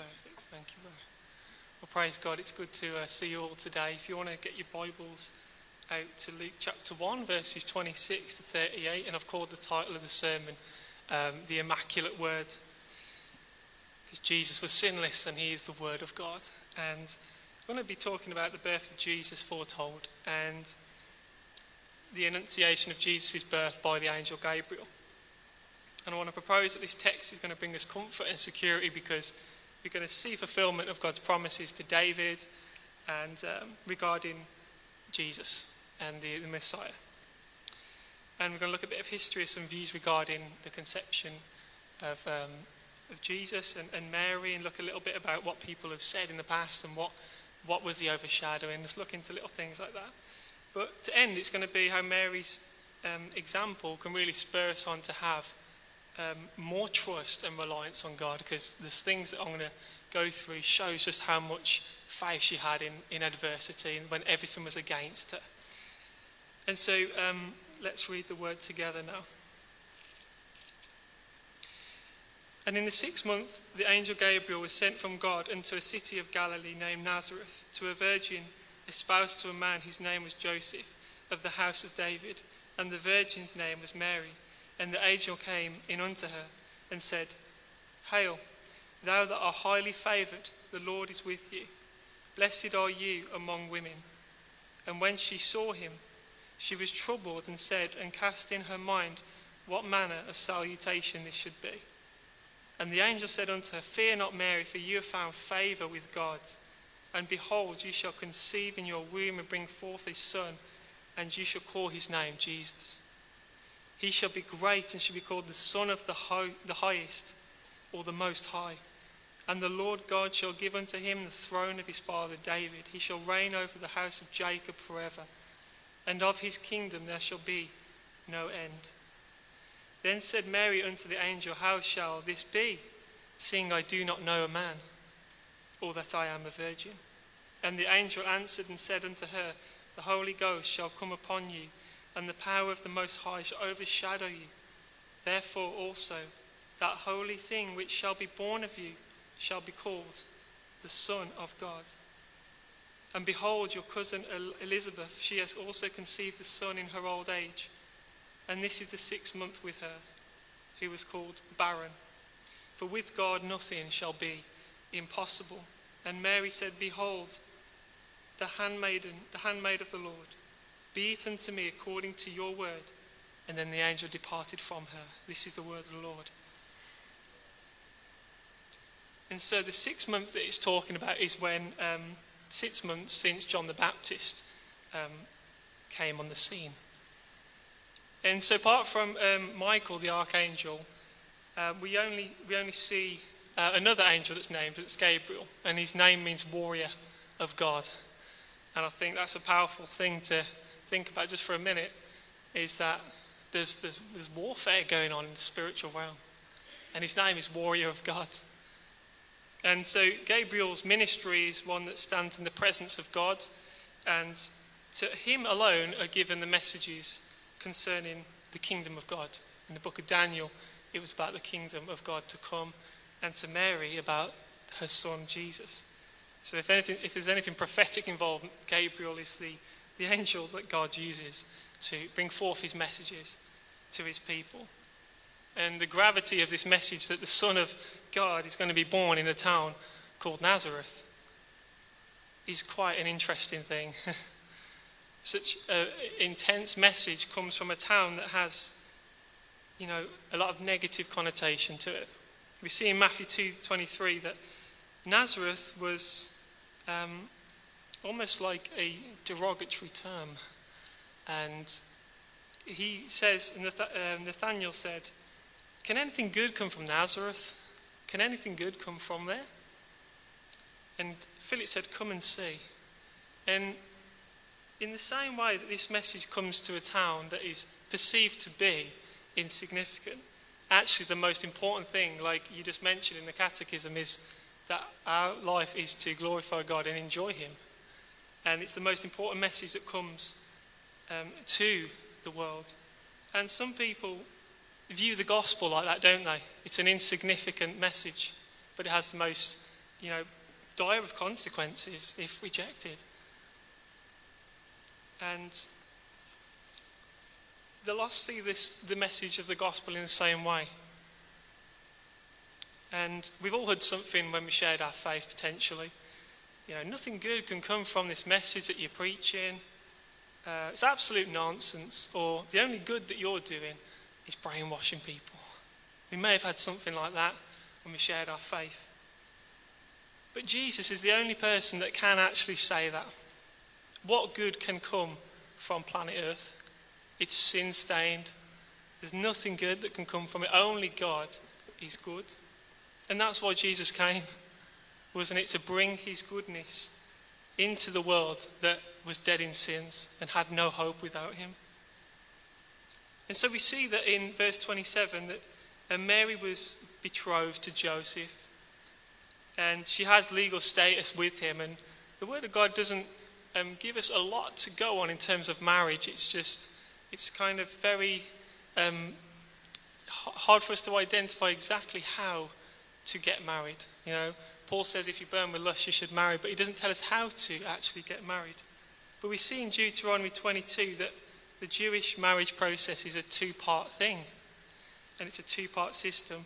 Perfect. Thank you. Well, praise God. It's good to uh, see you all today. If you want to get your Bibles out to Luke chapter 1, verses 26 to 38, and I've called the title of the sermon um, The Immaculate Word. Because Jesus was sinless and he is the Word of God. And I'm going to be talking about the birth of Jesus foretold and the annunciation of Jesus' birth by the angel Gabriel. And I want to propose that this text is going to bring us comfort and security because we're going to see fulfillment of God's promises to David and um, regarding Jesus and the, the Messiah. And we're going to look at a bit of history, some views regarding the conception of, um, of Jesus and, and Mary, and look a little bit about what people have said in the past and what, what was the overshadowing. Let's look into little things like that. But to end, it's going to be how Mary's um, example can really spur us on to have um, more trust and reliance on God because the things that I'm going to go through shows just how much faith she had in, in adversity and when everything was against her. And so um, let's read the word together now. And in the sixth month, the angel Gabriel was sent from God into a city of Galilee named Nazareth to a virgin espoused to a man whose name was Joseph of the house of David, and the virgin's name was Mary. And the angel came in unto her and said, Hail, thou that art highly favoured, the Lord is with you. Blessed are you among women. And when she saw him, she was troubled and said, and cast in her mind what manner of salutation this should be. And the angel said unto her, Fear not, Mary, for you have found favour with God. And behold, you shall conceive in your womb and bring forth a son, and you shall call his name Jesus. He shall be great and shall be called the Son of the, the Highest, or the Most High. And the Lord God shall give unto him the throne of his father David. He shall reign over the house of Jacob forever, and of his kingdom there shall be no end. Then said Mary unto the angel, How shall this be, seeing I do not know a man, or that I am a virgin? And the angel answered and said unto her, The Holy Ghost shall come upon you and the power of the Most High shall overshadow you. Therefore also, that holy thing which shall be born of you shall be called the Son of God. And behold, your cousin Elizabeth, she has also conceived a son in her old age. And this is the sixth month with her, who was called barren. For with God nothing shall be impossible. And Mary said, Behold, the handmaiden, the handmaid of the Lord be it unto me according to your word. And then the angel departed from her. This is the word of the Lord. And so the six month that it's talking about is when um, six months since John the Baptist um, came on the scene. And so apart from um, Michael the archangel, uh, we, only, we only see uh, another angel that's named, it's Gabriel. And his name means warrior of God. And I think that's a powerful thing to think about just for a minute is that there's, there's, there's warfare going on in the spiritual realm. And his name is Warrior of God. And so Gabriel's ministry is one that stands in the presence of God. And to him alone are given the messages concerning the kingdom of God. In the book of Daniel, it was about the kingdom of God to come, and to Mary about her son Jesus. So if, anything, if there's anything prophetic involved, Gabriel is the the angel that God uses to bring forth his messages to his people. And the gravity of this message that the Son of God is going to be born in a town called Nazareth is quite an interesting thing. Such an intense message comes from a town that has, you know, a lot of negative connotation to it. We see in Matthew 2:23 that Nazareth was um, almost like a derogatory term. And he says, um, Nathaniel said, Can anything good come from Nazareth? Can anything good come from there? And Philip said, Come and see. And in the same way that this message comes to a town that is perceived to be insignificant, actually, the most important thing, like you just mentioned in the catechism, is that our life is to glorify God and enjoy Him. And it's the most important message that comes um, to the world. And some people view the gospel like that, don't they? It's an insignificant message, but it has the most you know, dire of consequences if rejected. And the lost see this, the message of the gospel in the same way. And we've all heard something when we shared our faith potentially. You know, nothing good can come from this message that you're preaching. Uh, it's absolute nonsense. Or the only good that you're doing is brainwashing people. We may have had something like that when we shared our faith. But Jesus is the only person that can actually say that. What good can come from planet Earth? It's sin stained. There's nothing good that can come from it. Only God is good. And that's why Jesus came, wasn't it? To bring his goodness into the world that was dead in sins and had no hope without him. And so we see that in verse 27 that uh, Mary was betrothed to Joseph and she has legal status with him. And the Word of God doesn't um, give us a lot to go on in terms of marriage. It's just, it's kind of very um, hard for us to identify exactly how to get married. You know, Paul says if you burn with lust, you should marry, but he doesn't tell us how to actually get married. But we see in Deuteronomy 22 that the Jewish marriage process is a two part thing, and it's a two part system.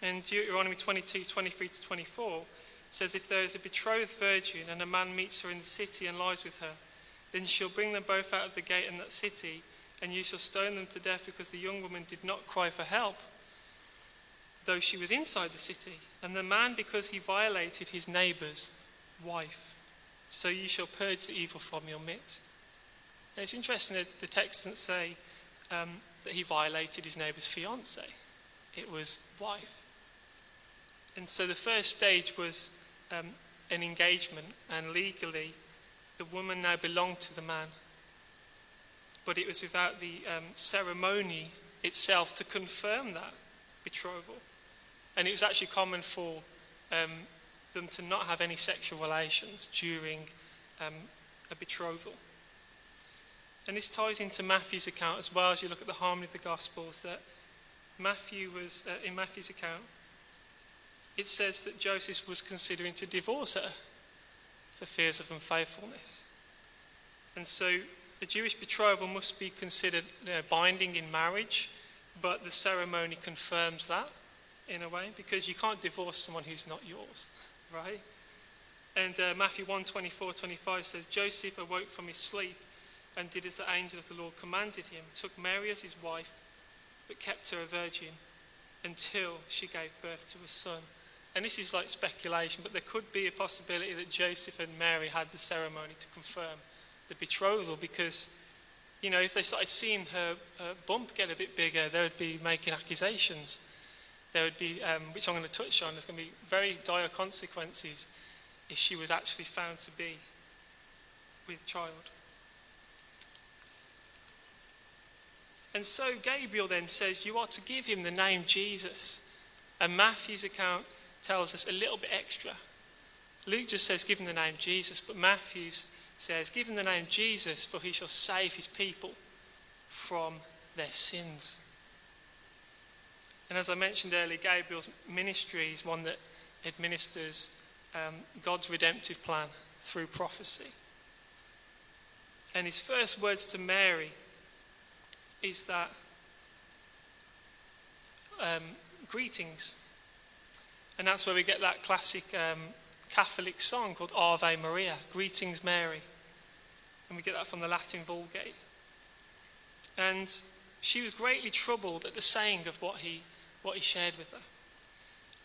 And Deuteronomy 22 23 to 24 says, If there is a betrothed virgin and a man meets her in the city and lies with her, then she'll bring them both out of the gate in that city, and you shall stone them to death because the young woman did not cry for help though she was inside the city, and the man because he violated his neighbour's wife. So you shall purge the evil from your midst. And it's interesting that the text doesn't say um, that he violated his neighbour's fiance, it was wife. And so the first stage was um, an engagement, and legally, the woman now belonged to the man. But it was without the um, ceremony itself to confirm that betrothal. And it was actually common for um, them to not have any sexual relations during um, a betrothal. And this ties into Matthew's account as well as you look at the harmony of the Gospels that Matthew was, uh, in Matthew's account, it says that Joseph was considering to divorce her for fears of unfaithfulness. And so the Jewish betrothal must be considered you know, binding in marriage, but the ceremony confirms that in a way because you can't divorce someone who's not yours, right? And uh, Matthew 1 24 25 says, Joseph awoke from his sleep and did as the angel of the Lord commanded him, took Mary as his wife, but kept her a virgin until she gave birth to a son. And this is like speculation, but there could be a possibility that Joseph and Mary had the ceremony to confirm the betrothal because, you know, if they started seeing her, her bump get a bit bigger, they would be making accusations there would be, um, which I'm going to touch on, there's going to be very dire consequences if she was actually found to be with child. And so Gabriel then says, You are to give him the name Jesus. And Matthew's account tells us a little bit extra. Luke just says, Give him the name Jesus, but Matthew's says, Give him the name Jesus, for he shall save his people from their sins. And as I mentioned earlier, Gabriel's ministry is one that administers um, God's redemptive plan through prophecy. And his first words to Mary is that um, greetings. And that's where we get that classic um, Catholic song called Ave Maria, Greetings Mary. And we get that from the Latin Vulgate. And she was greatly troubled at the saying of what he what he shared with her.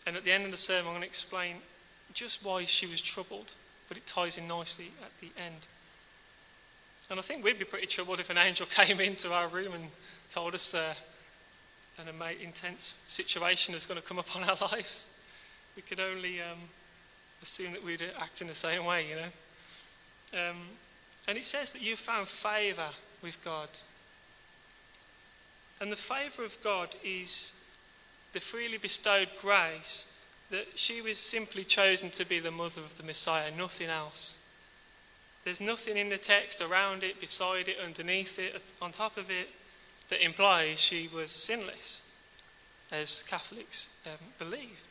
And at the end of the sermon, I'm going to explain just why she was troubled, but it ties in nicely at the end. And I think we'd be pretty troubled if an angel came into our room and told us uh, an intense situation is going to come upon our lives. We could only um, assume that we'd act in the same way, you know. Um, and it says that you found favour with God. And the favour of God is the freely bestowed grace that she was simply chosen to be the mother of the Messiah, nothing else. There's nothing in the text around it, beside it, underneath it, on top of it, that implies she was sinless, as Catholics um, believe.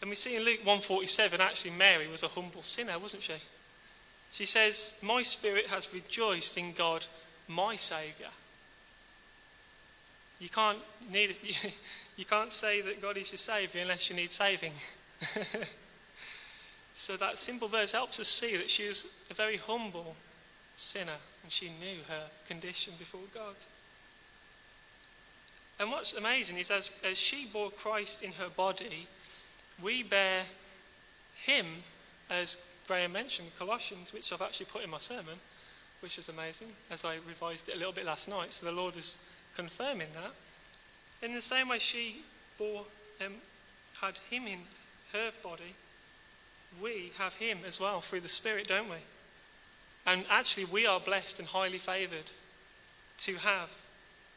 And we see in Luke 147, actually, Mary was a humble sinner, wasn't she? She says, My spirit has rejoiced in God, my Saviour. You can't, need, you can't say that God is your Saviour unless you need saving. so that simple verse helps us see that she was a very humble sinner and she knew her condition before God. And what's amazing is as, as she bore Christ in her body, we bear him, as Graham mentioned, Colossians, which I've actually put in my sermon, which is amazing, as I revised it a little bit last night. So the Lord is confirming that. In the same way she bore, um, had him in her body, we have him as well through the Spirit, don't we? And actually, we are blessed and highly favoured to have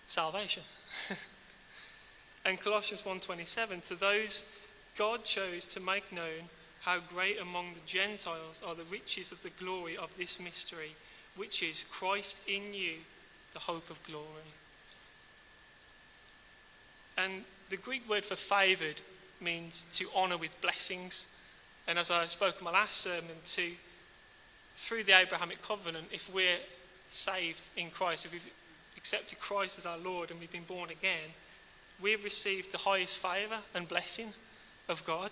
salvation. and Colossians 1:27 to those God chose to make known how great among the Gentiles are the riches of the glory of this mystery, which is Christ in you, the hope of glory. And the Greek word for favoured means to honour with blessings. And as I spoke in my last sermon, to through the Abrahamic covenant, if we're saved in Christ, if we've accepted Christ as our Lord and we've been born again, we've received the highest favour and blessing of God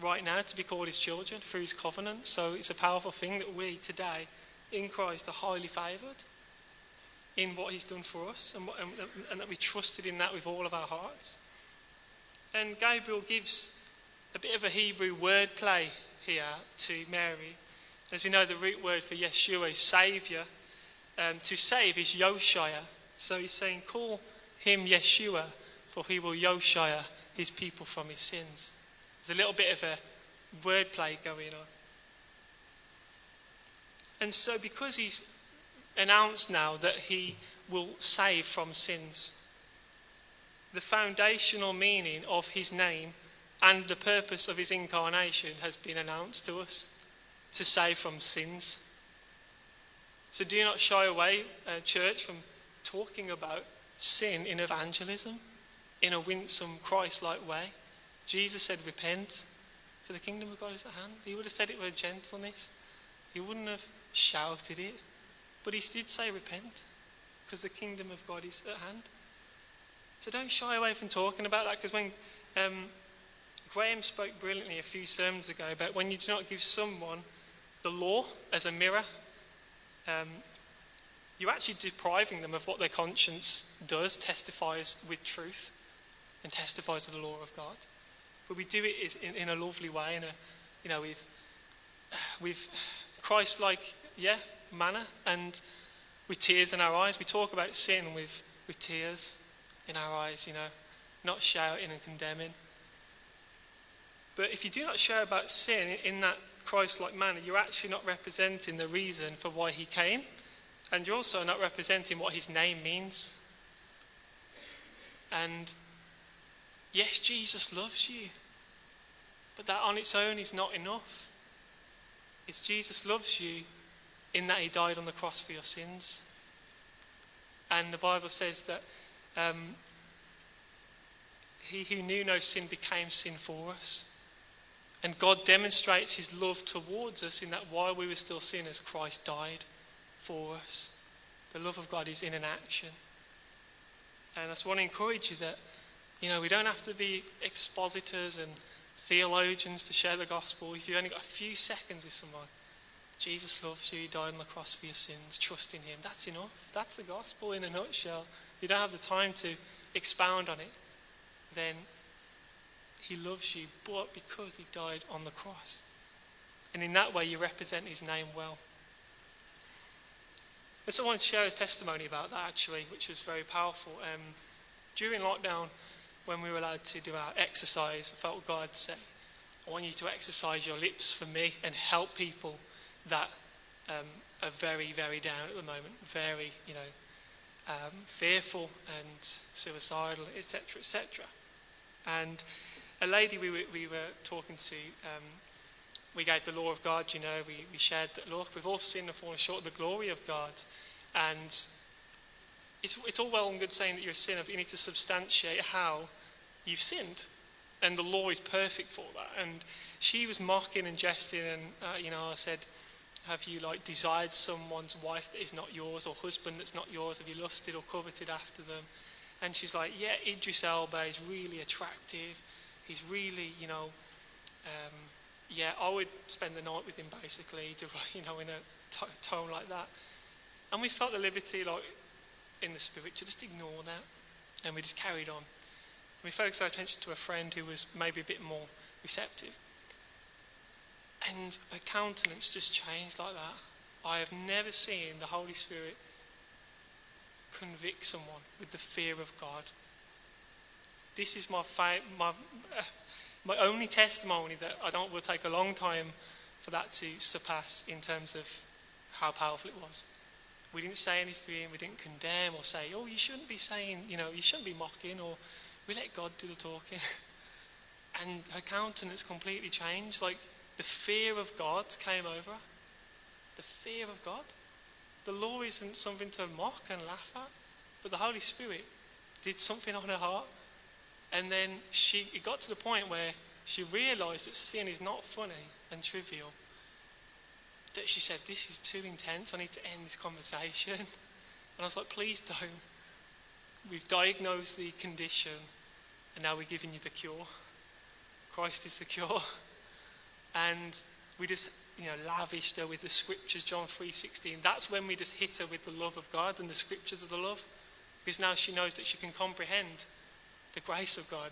right now to be called his children through his covenant. So it's a powerful thing that we today in Christ are highly favoured in what he's done for us and, and, and that we trusted in that with all of our hearts. And Gabriel gives a bit of a Hebrew word play here to Mary. As we know, the root word for Yeshua is Saviour. Um, to save is Yoshia. So he's saying, call him Yeshua, for he will Yoshia his people from his sins. There's a little bit of a wordplay going on. And so, because he's announced now that he will save from sins, the foundational meaning of his name and the purpose of his incarnation has been announced to us to save from sins. So, do not shy away, uh, church, from talking about sin in evangelism in a winsome, Christ like way. Jesus said, Repent, for the kingdom of God is at hand. He would have said it with gentleness, he wouldn't have shouted it. But he did say, Repent, because the kingdom of God is at hand. So don't shy away from talking about that, because when um, Graham spoke brilliantly a few sermons ago about when you do not give someone the law as a mirror, um, you're actually depriving them of what their conscience does, testifies with truth and testifies to the law of God. But we do it in, in a lovely way, in a, you know, with, with Christ-like, yeah, manner, and with tears in our eyes. We talk about sin with, with tears in our eyes, you know, not shouting and condemning. But if you do not share about sin in that Christ-like manner, you're actually not representing the reason for why he came, and you're also not representing what his name means. And Yes, Jesus loves you. But that on its own is not enough. It's Jesus loves you in that he died on the cross for your sins. And the Bible says that um, he who knew no sin became sin for us. And God demonstrates his love towards us in that while we were still sinners, Christ died for us. The love of God is in an action. And I just want to encourage you that you know, we don't have to be expositors and theologians to share the gospel. If you've only got a few seconds with someone, Jesus loves you, he died on the cross for your sins, trust in him. That's enough. That's the gospel in a nutshell. If you don't have the time to expound on it, then he loves you, but because he died on the cross. And in that way, you represent his name well. And so I wanted to share a testimony about that actually, which was very powerful. Um, during lockdown, when we were allowed to do our exercise, I felt God say, I want you to exercise your lips for me and help people that um, are very, very down at the moment, very, you know, um, fearful and suicidal, etc., etc. And a lady we were, we were talking to, um, we gave the law of God, you know, we, we shared that, look, we've all sinned and fallen short of the glory of God. And it's, it's all well and good saying that you're a sinner, but you need to substantiate how you've sinned. And the law is perfect for that. And she was mocking and jesting, and, uh, you know, I said, have you like desired someone's wife that is not yours or husband that's not yours? Have you lusted or coveted after them? And she's like, yeah, Idris Elba is really attractive. He's really, you know, um, yeah, I would spend the night with him basically, to, you know, in a t- tone like that. And we felt the liberty, like, in the spirit to just ignore that. And we just carried on. And we focused our attention to a friend who was maybe a bit more receptive. And her countenance just changed like that. I have never seen the Holy Spirit convict someone with the fear of God. This is my, fa- my, my only testimony that I don't will take a long time for that to surpass in terms of how powerful it was. We didn't say anything, we didn't condemn or say, oh, you shouldn't be saying, you know, you shouldn't be mocking, or we let God do the talking. and her countenance completely changed. Like the fear of God came over her. The fear of God. The law isn't something to mock and laugh at, but the Holy Spirit did something on her heart. And then she, it got to the point where she realized that sin is not funny and trivial. That she said, This is too intense. I need to end this conversation. And I was like, Please don't. We've diagnosed the condition, and now we're giving you the cure. Christ is the cure. And we just you know, lavished her with the scriptures, John 3.16. That's when we just hit her with the love of God and the scriptures of the love. Because now she knows that she can comprehend the grace of God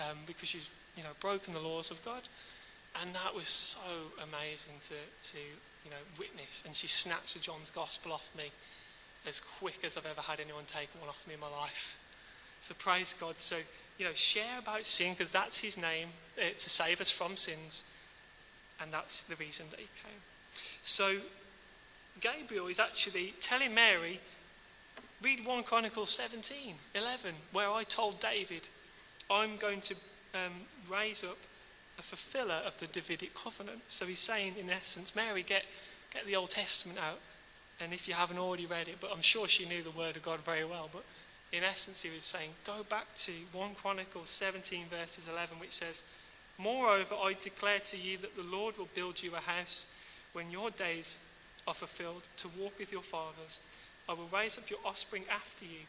um, because she's, you know, broken the laws of God. And that was so amazing to, to, you know, witness. And she snatched John's gospel off me as quick as I've ever had anyone take one off me in my life. So praise God. So, you know, share about sin because that's his name uh, to save us from sins. And that's the reason that he came. So Gabriel is actually telling Mary, read 1 Chronicles 17, 11, where I told David, I'm going to um, raise up a fulfiller of the Davidic covenant. So he's saying, in essence, Mary, get, get the Old Testament out. And if you haven't already read it, but I'm sure she knew the word of God very well, but in essence, he was saying, go back to 1 Chronicles 17, verses 11, which says, Moreover, I declare to you that the Lord will build you a house when your days are fulfilled to walk with your fathers. I will raise up your offspring after you,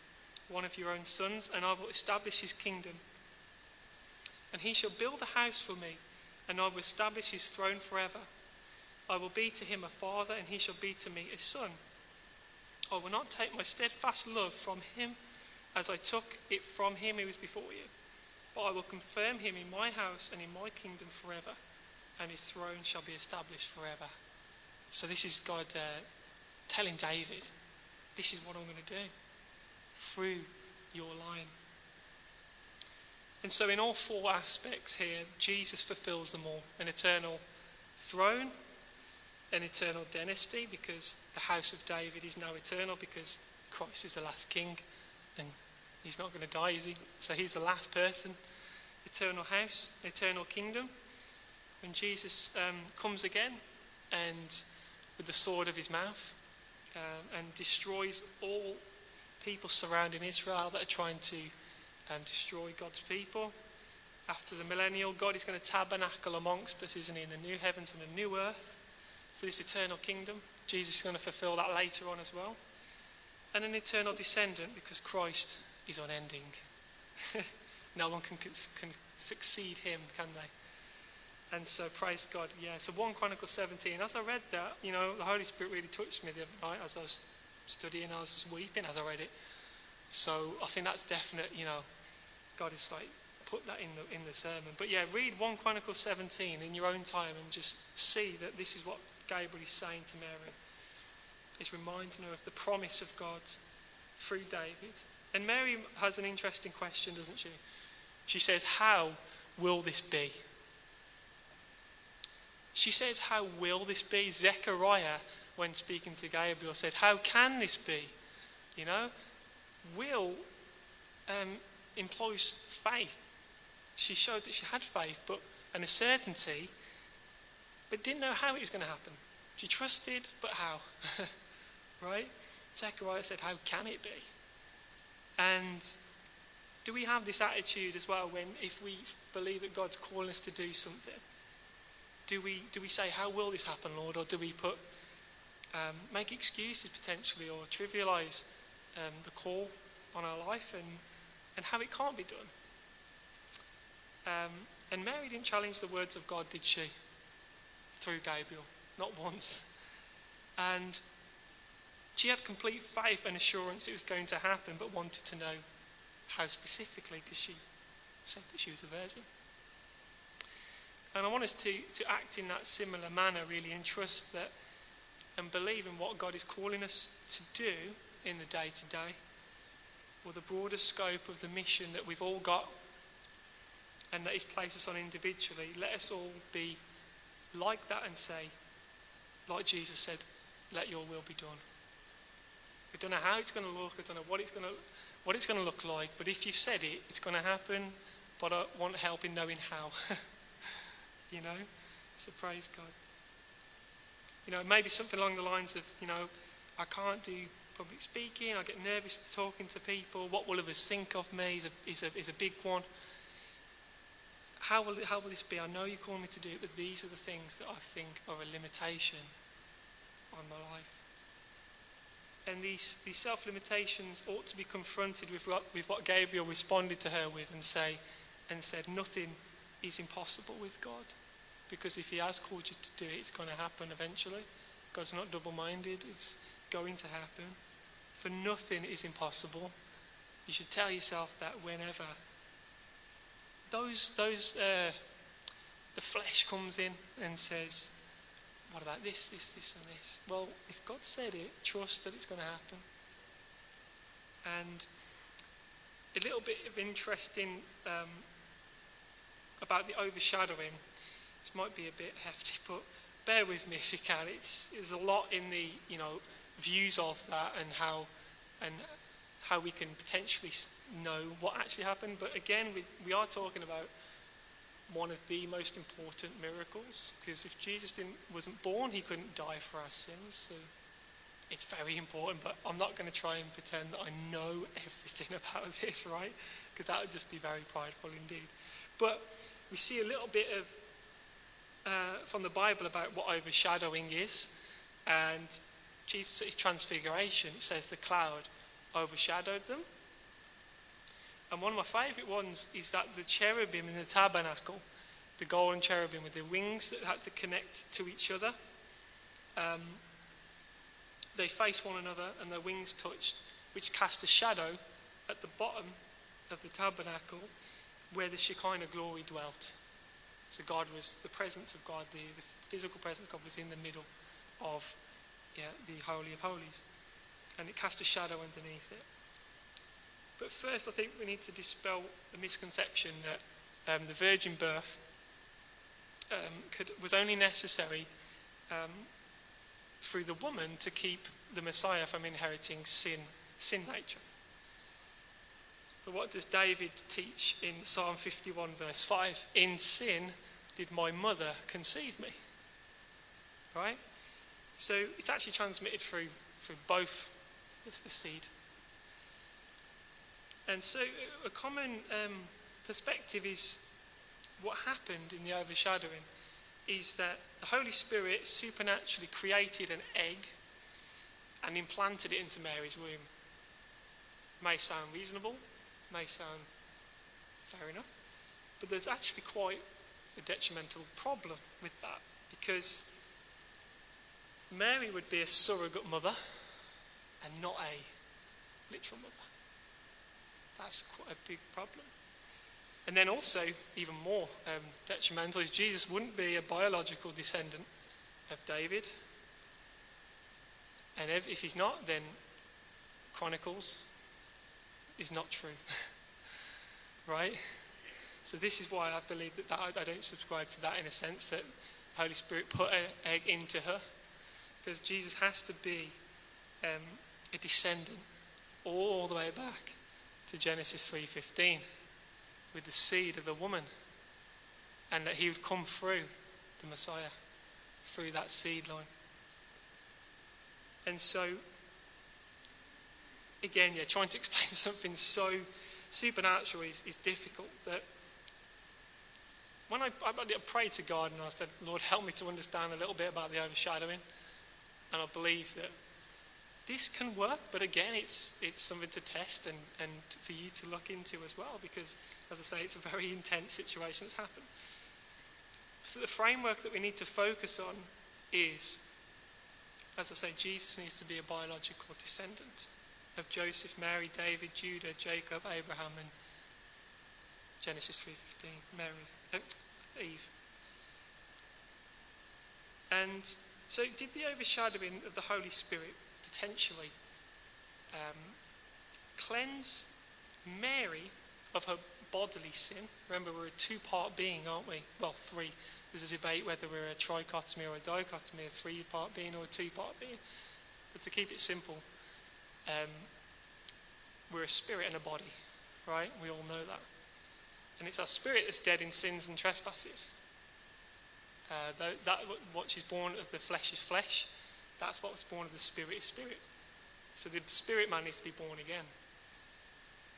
one of your own sons, and I will establish his kingdom. And he shall build a house for me, and I will establish his throne forever. I will be to him a father, and he shall be to me a son. I will not take my steadfast love from him as I took it from him who was before you but I will confirm him in my house and in my kingdom forever, and his throne shall be established forever. So, this is God uh, telling David, This is what I'm going to do through your line. And so, in all four aspects here, Jesus fulfills them all an eternal throne, an eternal dynasty, because the house of David is now eternal, because Christ is the last king, He's not going to die, is he? So he's the last person. Eternal house, eternal kingdom. When Jesus um, comes again and with the sword of his mouth um, and destroys all people surrounding Israel that are trying to um, destroy God's people. After the millennial, God is going to tabernacle amongst us, isn't he, in the new heavens and the new earth. So, this eternal kingdom, Jesus is going to fulfill that later on as well. And an eternal descendant because Christ is unending. no one can, can succeed him, can they? And so, praise God. Yeah, so 1 Chronicles 17. As I read that, you know, the Holy Spirit really touched me the other night as I was studying. I was just weeping as I read it. So I think that's definite, you know, God is like, put that in the, in the sermon. But yeah, read 1 Chronicles 17 in your own time and just see that this is what Gabriel is saying to Mary. He's reminding her of the promise of God through David and Mary has an interesting question, doesn't she? She says, How will this be? She says, How will this be? Zechariah, when speaking to Gabriel, said, How can this be? You know, will um, employs faith. She showed that she had faith, but and a certainty, but didn't know how it was going to happen. She trusted, but how? right? Zechariah said, How can it be? And Do we have this attitude as well when, if we believe that God's calling us to do something, do we, do we say, How will this happen, Lord? Or do we put, um, make excuses potentially or trivialize um, the call on our life and, and how it can't be done? Um, and Mary didn't challenge the words of God, did she? Through Gabriel. Not once. And she had complete faith and assurance it was going to happen, but wanted to know how specifically, because she said that she was a virgin. And I want us to, to act in that similar manner, really, and trust that and believe in what God is calling us to do in the day to day, or the broader scope of the mission that we've all got and that He's placed us on individually. Let us all be like that and say, like Jesus said, let your will be done. We don't know how it's going to look, I don't know what it's going to, what it's going to look like, but if you've said it, it's going to happen, but I want help in knowing how. you know? So praise God. You know, maybe something along the lines of, you know, I can't do public speaking, I get nervous talking to people, what will others think of me is a, is a, is a big one. How will, it, how will this be? I know you call me to do it, but these are the things that I think are a limitation on my life. And these, these self limitations ought to be confronted with what, with what Gabriel responded to her with and, say, and said, Nothing is impossible with God. Because if He has called you to do it, it's going to happen eventually. God's not double minded, it's going to happen. For nothing is impossible. You should tell yourself that whenever. Those, those, uh, the flesh comes in and says, what about this, this, this, and this? Well, if God said it, trust that it's going to happen. And a little bit of interesting um, about the overshadowing. This might be a bit hefty, but bear with me if you can. It's, there's a lot in the you know views of that and how and how we can potentially know what actually happened. But again, we, we are talking about one of the most important miracles because if Jesus didn't, wasn't born, he couldn't die for our sins. So it's very important, but I'm not going to try and pretend that I know everything about this, right? Because that would just be very prideful indeed. But we see a little bit of uh, from the Bible about what overshadowing is, and Jesus' transfiguration. It says the cloud overshadowed them. And one of my favourite ones is that the cherubim in the tabernacle, the golden cherubim with their wings that had to connect to each other, um, they faced one another and their wings touched, which cast a shadow at the bottom of the tabernacle where the Shekinah glory dwelt. So God was, the presence of God, the, the physical presence of God was in the middle of yeah, the Holy of Holies. And it cast a shadow underneath it. But first, I think we need to dispel the misconception that um, the virgin birth um, could, was only necessary um, through the woman to keep the Messiah from inheriting sin, sin nature. But what does David teach in Psalm 51, verse 5? In sin did my mother conceive me. Right? So it's actually transmitted through, through both the seed and so, a common um, perspective is what happened in the overshadowing is that the Holy Spirit supernaturally created an egg and implanted it into Mary's womb. May sound reasonable, may sound fair enough, but there's actually quite a detrimental problem with that because Mary would be a surrogate mother and not a literal mother. That's quite a big problem. And then also, even more um, detrimental, is Jesus wouldn't be a biological descendant of David. And if, if he's not, then Chronicles is not true. right? So this is why I believe that, that I, I, don't subscribe to that in a sense that Holy Spirit put an egg into her. Because Jesus has to be um, a descendant all the way back to Genesis 3:15 with the seed of the woman and that he would come through the Messiah through that seed line. And so again, yeah, trying to explain something so supernatural is, is difficult. That when I, I prayed to God and I said, Lord, help me to understand a little bit about the overshadowing, and I believe that this can work, but again, it's, it's something to test and, and for you to look into as well, because as I say, it's a very intense situation that's happened. So, the framework that we need to focus on is, as I say, Jesus needs to be a biological descendant of Joseph, Mary, David, Judah, Jacob, Abraham, and Genesis 3:15, Mary, uh, Eve. And so, did the overshadowing of the Holy Spirit potentially um, cleanse Mary of her bodily sin? Remember, we're a two-part being, aren't we? Well, three. There's a debate whether we're a trichotomy or a dichotomy, a three-part being or a two-part being. But to keep it simple, um, we're a spirit and a body, right? We all know that. And it's our spirit that's dead in sins and trespasses. Uh, that, that, what is born of the flesh is flesh. That's what was born of the spirit is spirit. So the spirit man needs to be born again.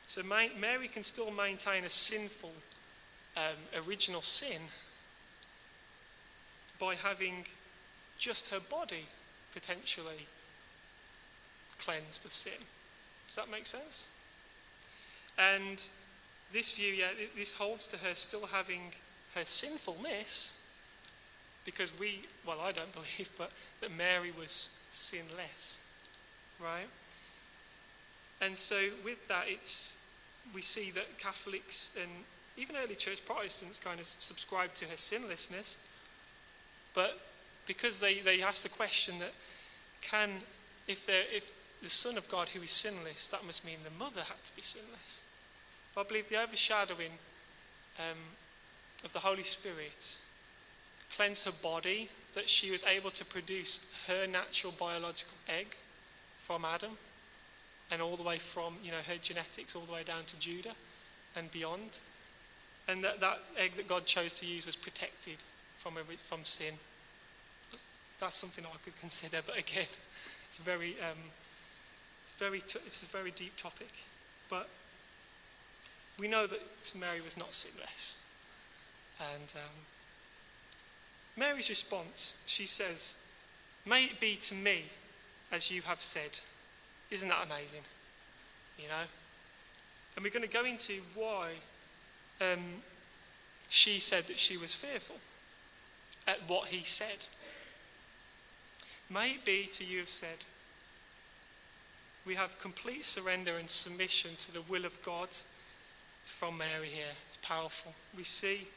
So Mary can still maintain a sinful um, original sin by having just her body potentially cleansed of sin. Does that make sense? And this view, yeah, this holds to her still having her sinfulness, because we, well, I don't believe, but that Mary was sinless, right? And so with that, it's we see that Catholics and even early church Protestants kind of subscribe to her sinlessness, but because they, they ask the question that can, if, if the Son of God who is sinless, that must mean the mother had to be sinless. But I believe the overshadowing um, of the Holy Spirit cleansed her body, that she was able to produce her natural biological egg from Adam, and all the way from you know her genetics all the way down to Judah and beyond, and that that egg that God chose to use was protected from from sin. That's something I could consider, but again, it's very um, very t- it's a very deep topic, but we know that Mary was not sinless. And um, Mary's response, she says, May it be to me as you have said. Isn't that amazing? You know? And we're going to go into why um, she said that she was fearful at what he said. May it be to you have said, we have complete surrender and submission to the will of God from Mary here. It's powerful. We see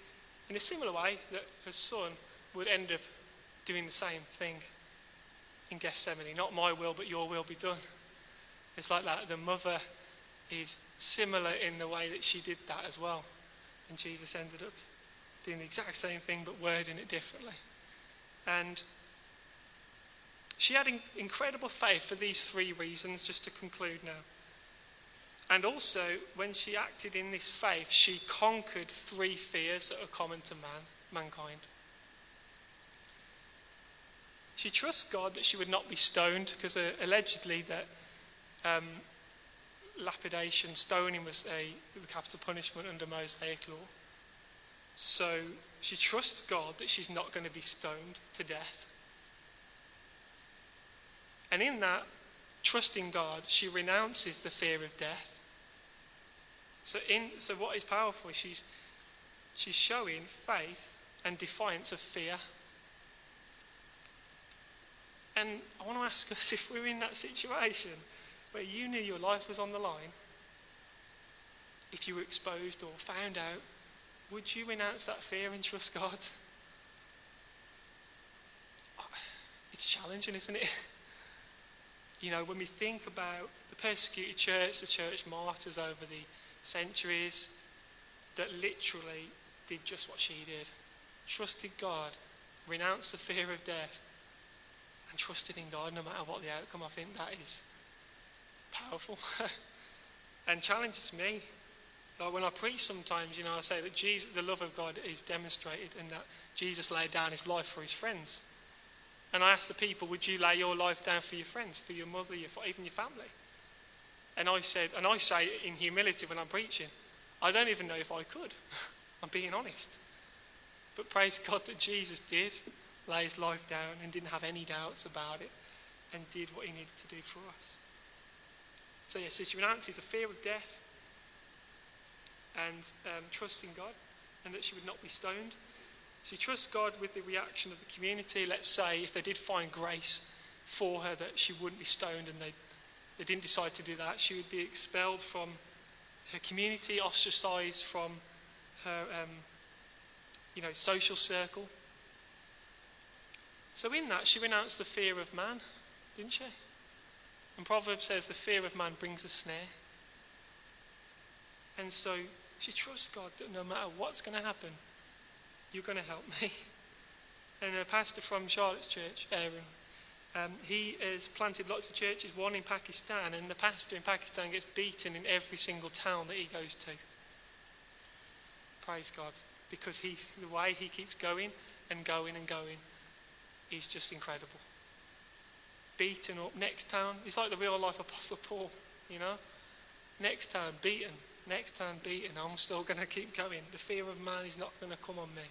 in a similar way that her son would end up doing the same thing in Gethsemane. Not my will, but your will be done. It's like that. The mother is similar in the way that she did that as well. And Jesus ended up doing the exact same thing, but wording it differently. And she had incredible faith for these three reasons, just to conclude now. And also, when she acted in this faith, she conquered three fears that are common to man, mankind. She trusts God that she would not be stoned, because uh, allegedly that um, lapidation, stoning was a capital punishment under Mosaic law. So she trusts God that she's not going to be stoned to death. And in that, trusting God, she renounces the fear of death. So, in, so what is powerful? She's, she's showing faith and defiance of fear. And I want to ask us if we're in that situation where you knew your life was on the line, if you were exposed or found out, would you renounce that fear and trust God? It's challenging, isn't it? You know, when we think about the persecuted church, the church martyrs over the centuries, that literally did just what she did trusted God, renounced the fear of death, and trusted in God no matter what the outcome. I think that is powerful and challenges me. Like when I preach sometimes, you know, I say that Jesus, the love of God is demonstrated and that Jesus laid down his life for his friends. And I ask the people, would you lay your life down for your friends, for your mother, your, even your family? And I said, and I say in humility when I'm preaching, I don't even know if I could. I'm being honest. But praise God that Jesus did lay his life down and didn't have any doubts about it and did what he needed to do for us. So, yes, she renounces the fear of death and um, trusts in God and that she would not be stoned. She trusts God with the reaction of the community. Let's say if they did find grace for her, that she wouldn't be stoned and they, they didn't decide to do that, she would be expelled from her community, ostracized from her um, you know, social circle. So in that, she renounced the fear of man, didn't she? And Proverbs says the fear of man brings a snare. And so she trusts God that no matter what's going to happen, you're going to help me. And a pastor from Charlotte's church, Aaron, um, he has planted lots of churches, one in Pakistan, and the pastor in Pakistan gets beaten in every single town that he goes to. Praise God. Because he, the way he keeps going and going and going is just incredible. Beaten up, next town, he's like the real life Apostle Paul, you know? Next town, beaten, next time beaten, I'm still going to keep going. The fear of man is not going to come on me.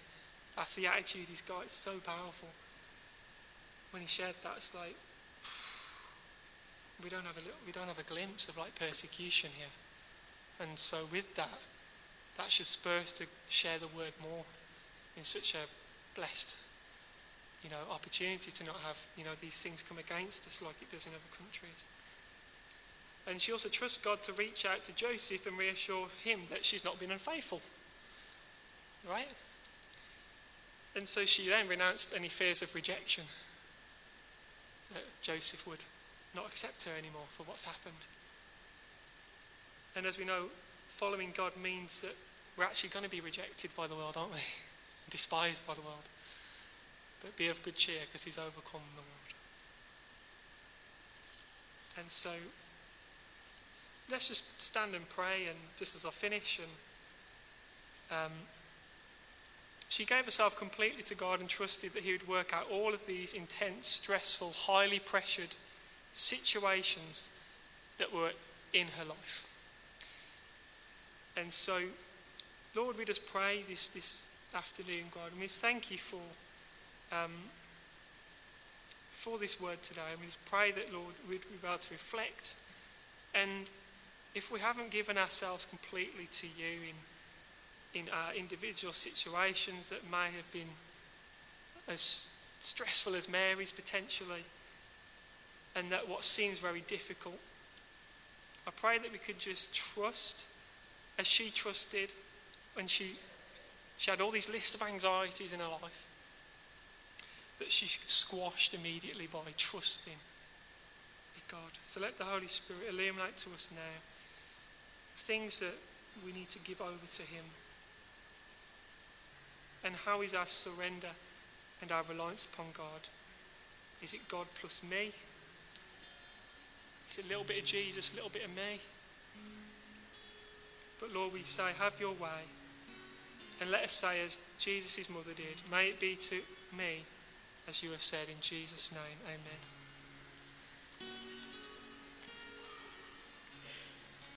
That's the attitude he's got. It's so powerful. When he shared that, it's like we don't have a we don't have a glimpse of like persecution here. And so with that, that should spur us to share the word more in such a blessed, you know, opportunity to not have, you know, these things come against us like it does in other countries. And she also trusts God to reach out to Joseph and reassure him that she's not been unfaithful. Right? And so she then renounced any fears of rejection, that Joseph would not accept her anymore for what's happened. And as we know, following God means that we're actually going to be rejected by the world, aren't we? Despised by the world. But be of good cheer because he's overcome the world. And so let's just stand and pray, and just as I finish, and um, she gave herself completely to God and trusted that He would work out all of these intense, stressful, highly pressured situations that were in her life. And so, Lord, we just pray this, this afternoon, God, and we thank you for, um, for this word today. And we just pray that, Lord, we'd be able to reflect and if we haven't given ourselves completely to you in, in our individual situations that may have been as stressful as Mary's potentially, and that what seems very difficult, I pray that we could just trust as she trusted when she, she had all these lists of anxieties in her life that she squashed immediately by trusting in God. So let the Holy Spirit illuminate to us now things that we need to give over to Him? And how is our surrender and our reliance upon God? Is it God plus me? Is it a little bit of Jesus, a little bit of me? But Lord, we say, have your way. And let us say, as Jesus' mother did, may it be to me as you have said in Jesus' name. Amen.